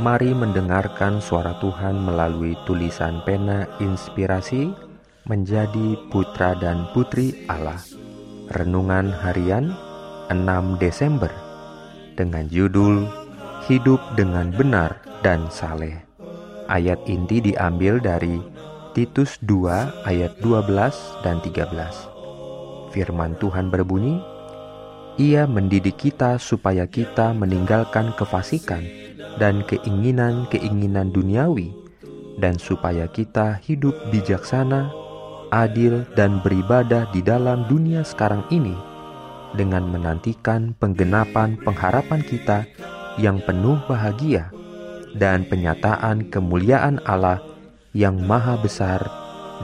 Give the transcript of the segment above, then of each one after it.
Mari mendengarkan suara Tuhan melalui tulisan pena inspirasi menjadi putra dan putri Allah. Renungan harian 6 Desember dengan judul Hidup dengan benar dan saleh. Ayat inti diambil dari Titus 2 ayat 12 dan 13. Firman Tuhan berbunyi, Ia mendidik kita supaya kita meninggalkan kefasikan dan keinginan-keinginan duniawi, dan supaya kita hidup bijaksana, adil, dan beribadah di dalam dunia sekarang ini dengan menantikan penggenapan pengharapan kita yang penuh bahagia dan penyataan kemuliaan Allah yang maha besar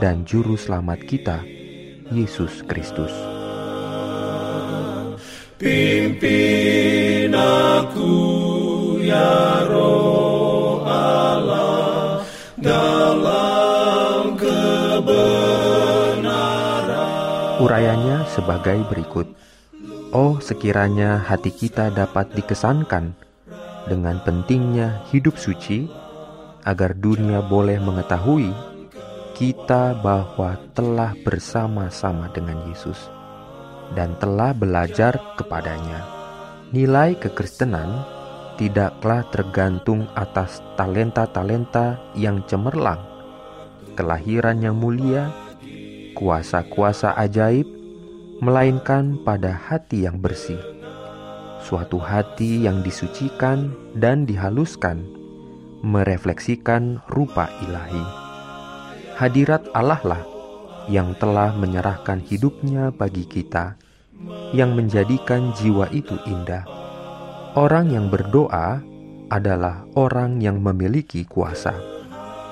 dan juru selamat kita, Yesus Kristus. Pimpin ya. Urayanya sebagai berikut. Oh, sekiranya hati kita dapat dikesankan dengan pentingnya hidup suci, agar dunia boleh mengetahui kita bahwa telah bersama-sama dengan Yesus dan telah belajar kepadanya. Nilai kekristenan tidaklah tergantung atas talenta-talenta yang cemerlang, kelahiran yang mulia, kuasa-kuasa ajaib, melainkan pada hati yang bersih. Suatu hati yang disucikan dan dihaluskan, merefleksikan rupa ilahi. Hadirat Allah lah yang telah menyerahkan hidupnya bagi kita, yang menjadikan jiwa itu indah Orang yang berdoa adalah orang yang memiliki kuasa.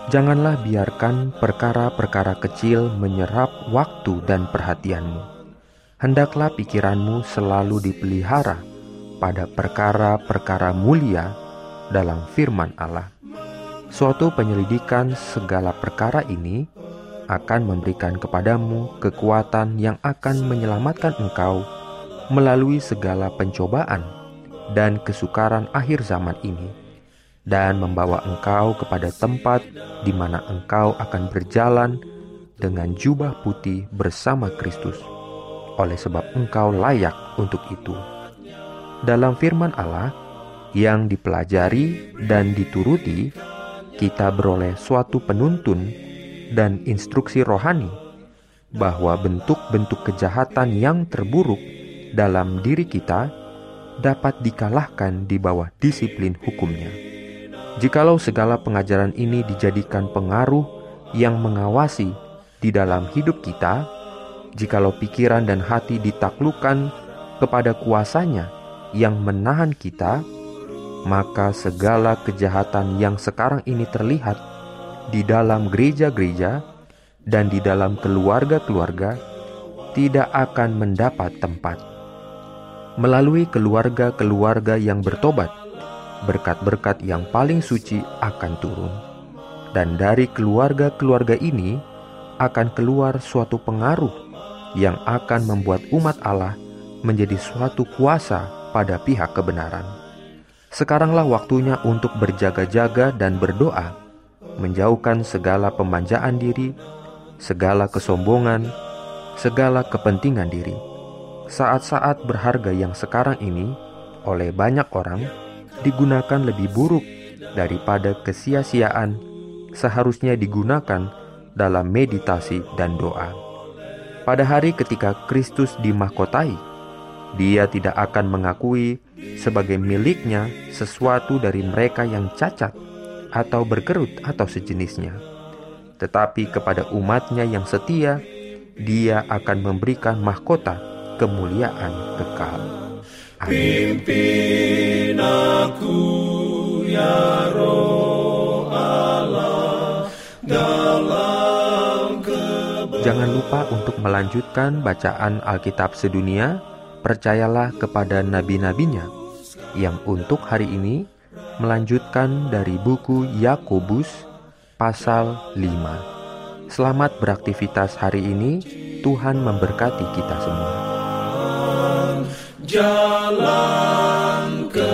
Janganlah biarkan perkara-perkara kecil menyerap waktu dan perhatianmu. Hendaklah pikiranmu selalu dipelihara pada perkara-perkara mulia dalam firman Allah. Suatu penyelidikan segala perkara ini akan memberikan kepadamu kekuatan yang akan menyelamatkan engkau melalui segala pencobaan dan kesukaran akhir zaman ini, dan membawa engkau kepada tempat di mana engkau akan berjalan dengan jubah putih bersama Kristus, oleh sebab engkau layak untuk itu. Dalam firman Allah yang dipelajari dan dituruti, kita beroleh suatu penuntun dan instruksi rohani bahwa bentuk-bentuk kejahatan yang terburuk dalam diri kita dapat dikalahkan di bawah disiplin hukumnya. Jikalau segala pengajaran ini dijadikan pengaruh yang mengawasi di dalam hidup kita, jikalau pikiran dan hati ditaklukkan kepada kuasanya yang menahan kita, maka segala kejahatan yang sekarang ini terlihat di dalam gereja-gereja dan di dalam keluarga-keluarga tidak akan mendapat tempat melalui keluarga-keluarga yang bertobat, berkat-berkat yang paling suci akan turun. Dan dari keluarga-keluarga ini akan keluar suatu pengaruh yang akan membuat umat Allah menjadi suatu kuasa pada pihak kebenaran. Sekaranglah waktunya untuk berjaga-jaga dan berdoa, menjauhkan segala pemanjaan diri, segala kesombongan, segala kepentingan diri saat-saat berharga yang sekarang ini oleh banyak orang digunakan lebih buruk daripada kesia-siaan seharusnya digunakan dalam meditasi dan doa. Pada hari ketika Kristus dimahkotai, dia tidak akan mengakui sebagai miliknya sesuatu dari mereka yang cacat atau berkerut atau sejenisnya. Tetapi kepada umatnya yang setia, dia akan memberikan mahkota kemuliaan kekal. Amin. Jangan lupa untuk melanjutkan bacaan Alkitab sedunia. Percayalah kepada nabi-nabinya yang untuk hari ini melanjutkan dari buku Yakobus pasal 5. Selamat beraktivitas hari ini. Tuhan memberkati kita semua jalan ke.